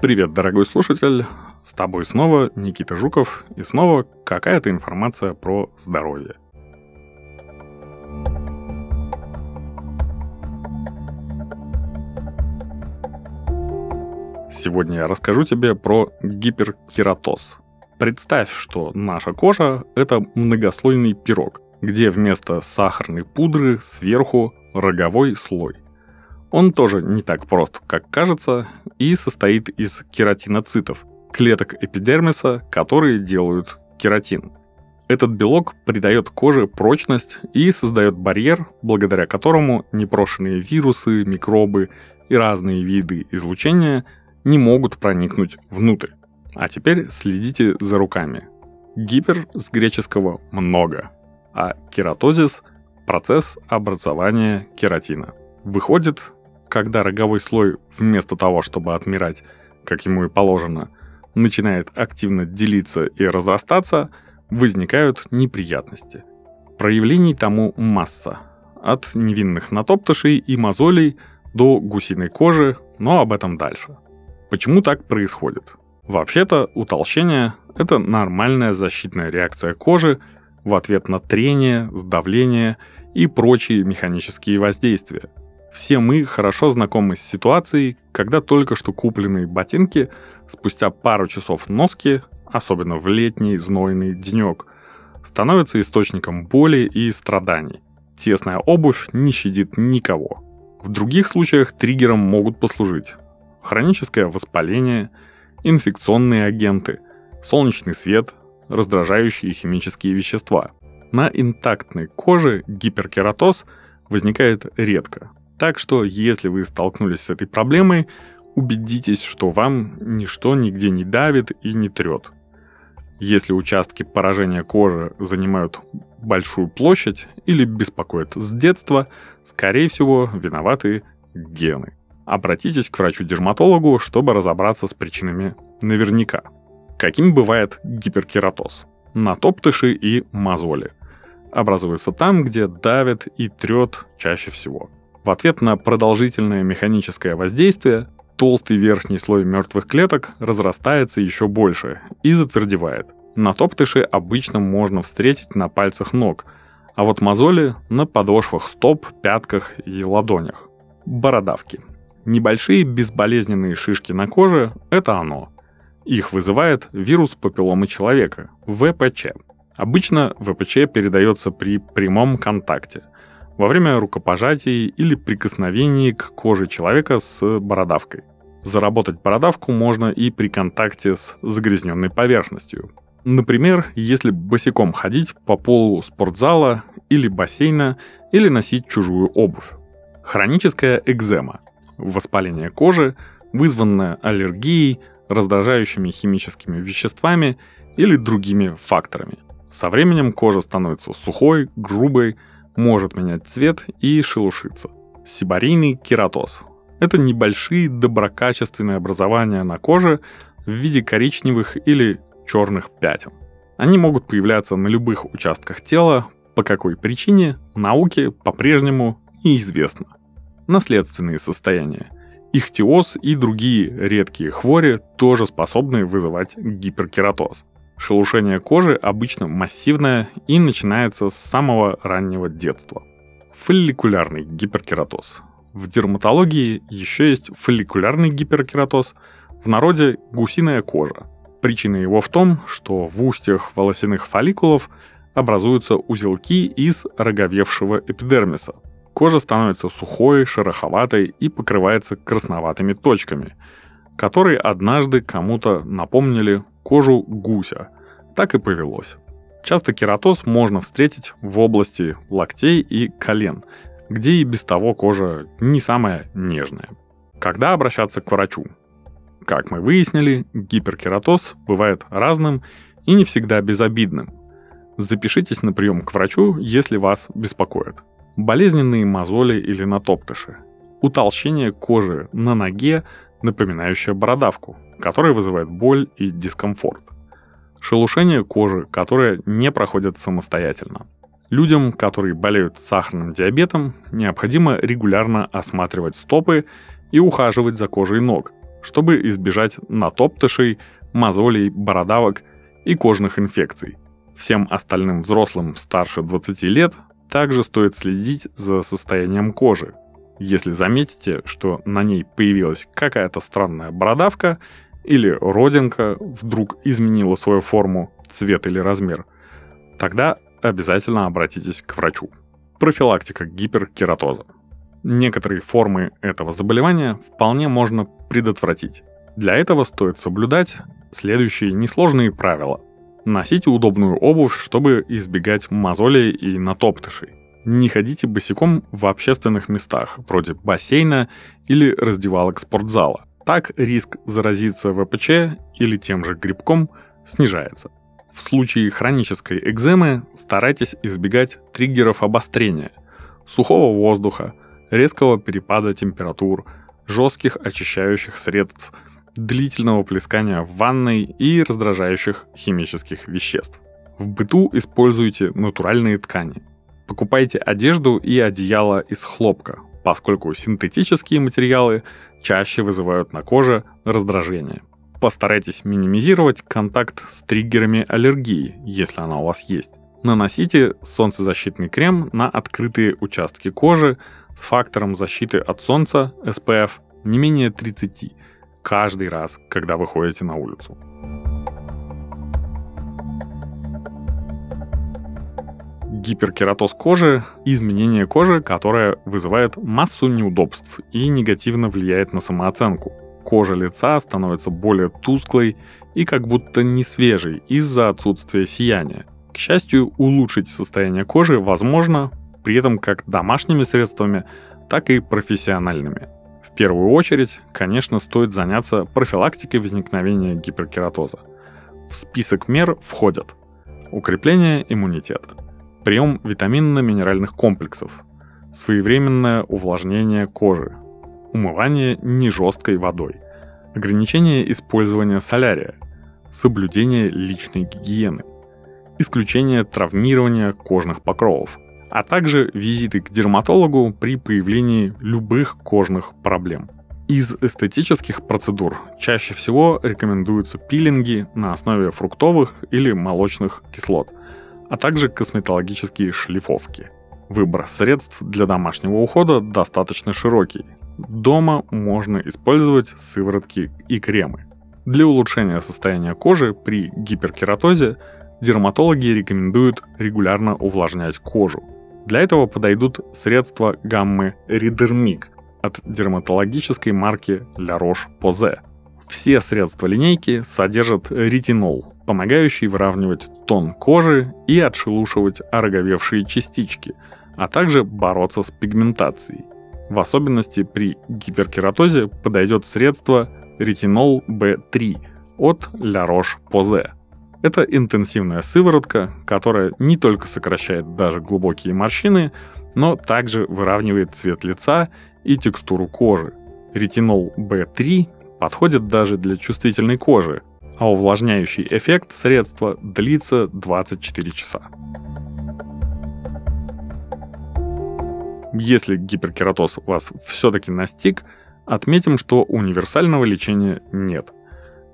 Привет, дорогой слушатель! С тобой снова Никита Жуков и снова какая-то информация про здоровье. Сегодня я расскажу тебе про гиперкератоз. Представь, что наша кожа – это многослойный пирог, где вместо сахарной пудры сверху роговой слой. Он тоже не так прост, как кажется, и состоит из кератиноцитов, клеток эпидермиса, которые делают кератин. Этот белок придает коже прочность и создает барьер, благодаря которому непрошенные вирусы, микробы и разные виды излучения не могут проникнуть внутрь. А теперь следите за руками. Гипер с греческого «много», а кератозис – процесс образования кератина. Выходит, когда роговой слой вместо того, чтобы отмирать, как ему и положено, начинает активно делиться и разрастаться, возникают неприятности. Проявлений тому масса. От невинных натоптышей и мозолей до гусиной кожи, но об этом дальше. Почему так происходит? Вообще-то утолщение – это нормальная защитная реакция кожи в ответ на трение, сдавление и прочие механические воздействия. Все мы хорошо знакомы с ситуацией, когда только что купленные ботинки спустя пару часов носки, особенно в летний знойный денек, становятся источником боли и страданий. Тесная обувь не щадит никого. В других случаях триггером могут послужить хроническое воспаление, инфекционные агенты, солнечный свет, раздражающие химические вещества. На интактной коже гиперкератоз возникает редко. Так что, если вы столкнулись с этой проблемой, убедитесь, что вам ничто нигде не давит и не трет. Если участки поражения кожи занимают большую площадь или беспокоят с детства, скорее всего, виноваты гены обратитесь к врачу-дерматологу, чтобы разобраться с причинами наверняка. Каким бывает гиперкератоз? Натоптыши и мозоли. Образуются там, где давит и трет чаще всего. В ответ на продолжительное механическое воздействие толстый верхний слой мертвых клеток разрастается еще больше и затвердевает. Натоптыши обычно можно встретить на пальцах ног, а вот мозоли на подошвах стоп, пятках и ладонях. Бородавки – Небольшие безболезненные шишки на коже – это оно. Их вызывает вирус папилломы человека – ВПЧ. Обычно ВПЧ передается при прямом контакте, во время рукопожатий или прикосновений к коже человека с бородавкой. Заработать бородавку можно и при контакте с загрязненной поверхностью. Например, если босиком ходить по полу спортзала или бассейна или носить чужую обувь. Хроническая экзема воспаление кожи, вызванное аллергией, раздражающими химическими веществами или другими факторами. Со временем кожа становится сухой, грубой, может менять цвет и шелушиться. Сибарийный кератоз – это небольшие доброкачественные образования на коже в виде коричневых или черных пятен. Они могут появляться на любых участках тела, по какой причине науке по-прежнему неизвестно наследственные состояния. Ихтиоз и другие редкие хвори тоже способны вызывать гиперкератоз. Шелушение кожи обычно массивное и начинается с самого раннего детства. Фолликулярный гиперкератоз. В дерматологии еще есть фолликулярный гиперкератоз, в народе гусиная кожа. Причина его в том, что в устьях волосяных фолликулов образуются узелки из роговевшего эпидермиса, Кожа становится сухой, шероховатой и покрывается красноватыми точками, которые однажды кому-то напомнили кожу гуся. Так и повелось. Часто кератоз можно встретить в области локтей и колен, где и без того кожа не самая нежная. Когда обращаться к врачу? Как мы выяснили, гиперкератоз бывает разным и не всегда безобидным. Запишитесь на прием к врачу, если вас беспокоит болезненные мозоли или натоптыши, утолщение кожи на ноге, напоминающее бородавку, которое вызывает боль и дискомфорт, шелушение кожи, которое не проходит самостоятельно. Людям, которые болеют сахарным диабетом, необходимо регулярно осматривать стопы и ухаживать за кожей ног. чтобы избежать натоптышей, мозолей, бородавок и кожных инфекций. Всем остальным взрослым старше 20 лет также стоит следить за состоянием кожи. Если заметите, что на ней появилась какая-то странная бородавка или родинка вдруг изменила свою форму, цвет или размер, тогда обязательно обратитесь к врачу. Профилактика гиперкератоза. Некоторые формы этого заболевания вполне можно предотвратить. Для этого стоит соблюдать следующие несложные правила. Носите удобную обувь, чтобы избегать мозолей и натоптышей. Не ходите босиком в общественных местах, вроде бассейна или раздевалок спортзала. Так риск заразиться ВПЧ или тем же грибком снижается. В случае хронической экземы старайтесь избегать триггеров обострения, сухого воздуха, резкого перепада температур, жестких очищающих средств, длительного плескания в ванной и раздражающих химических веществ. В быту используйте натуральные ткани. Покупайте одежду и одеяло из хлопка, поскольку синтетические материалы чаще вызывают на коже раздражение. Постарайтесь минимизировать контакт с триггерами аллергии, если она у вас есть. Наносите солнцезащитный крем на открытые участки кожи с фактором защиты от солнца SPF не менее 30 каждый раз, когда выходите на улицу. Гиперкератоз кожи – изменение кожи, которое вызывает массу неудобств и негативно влияет на самооценку. Кожа лица становится более тусклой и как будто не свежей из-за отсутствия сияния. К счастью, улучшить состояние кожи возможно, при этом как домашними средствами, так и профессиональными. В первую очередь, конечно, стоит заняться профилактикой возникновения гиперкератоза. В список мер входят укрепление иммунитета, прием витаминно-минеральных комплексов, своевременное увлажнение кожи, умывание нежесткой водой, ограничение использования солярия, соблюдение личной гигиены, исключение травмирования кожных покровов, а также визиты к дерматологу при появлении любых кожных проблем. Из эстетических процедур чаще всего рекомендуются пилинги на основе фруктовых или молочных кислот, а также косметологические шлифовки. Выбор средств для домашнего ухода достаточно широкий. Дома можно использовать сыворотки и кремы. Для улучшения состояния кожи при гиперкератозе дерматологи рекомендуют регулярно увлажнять кожу. Для этого подойдут средства гаммы Ридермик от дерматологической марки La Roche-Posay. Все средства линейки содержат ретинол, помогающий выравнивать тон кожи и отшелушивать ороговевшие частички, а также бороться с пигментацией. В особенности при гиперкератозе подойдет средство ретинол B3 от La Roche-Posay. Это интенсивная сыворотка, которая не только сокращает даже глубокие морщины, но также выравнивает цвет лица и текстуру кожи. Ретинол B3 подходит даже для чувствительной кожи, а увлажняющий эффект средства длится 24 часа. Если гиперкератоз вас все-таки настиг, отметим, что универсального лечения нет –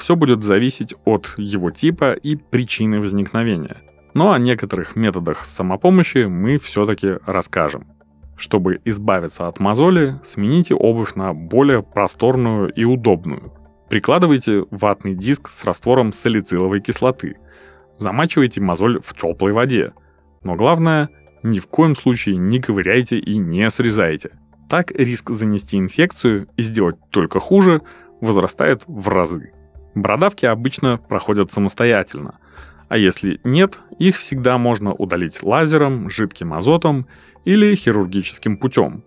все будет зависеть от его типа и причины возникновения. Но о некоторых методах самопомощи мы все-таки расскажем. Чтобы избавиться от мозоли, смените обувь на более просторную и удобную. Прикладывайте ватный диск с раствором салициловой кислоты. Замачивайте мозоль в теплой воде. Но главное, ни в коем случае не ковыряйте и не срезайте. Так риск занести инфекцию и сделать только хуже возрастает в разы. Бородавки обычно проходят самостоятельно, а если нет, их всегда можно удалить лазером, жидким азотом или хирургическим путем.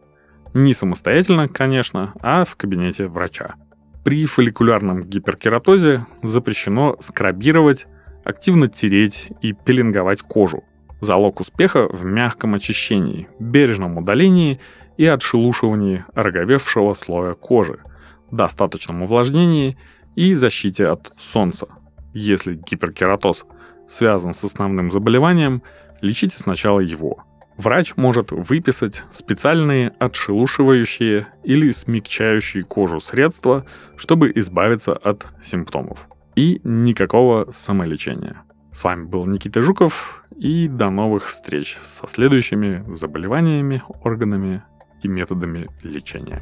Не самостоятельно, конечно, а в кабинете врача. При фолликулярном гиперкератозе запрещено скрабировать, активно тереть и пеленговать кожу. Залог успеха в мягком очищении, бережном удалении и отшелушивании роговевшего слоя кожи, достаточном увлажнении и защите от солнца. Если гиперкератоз связан с основным заболеванием, лечите сначала его. Врач может выписать специальные отшелушивающие или смягчающие кожу средства, чтобы избавиться от симптомов. И никакого самолечения. С вами был Никита Жуков, и до новых встреч со следующими заболеваниями, органами и методами лечения.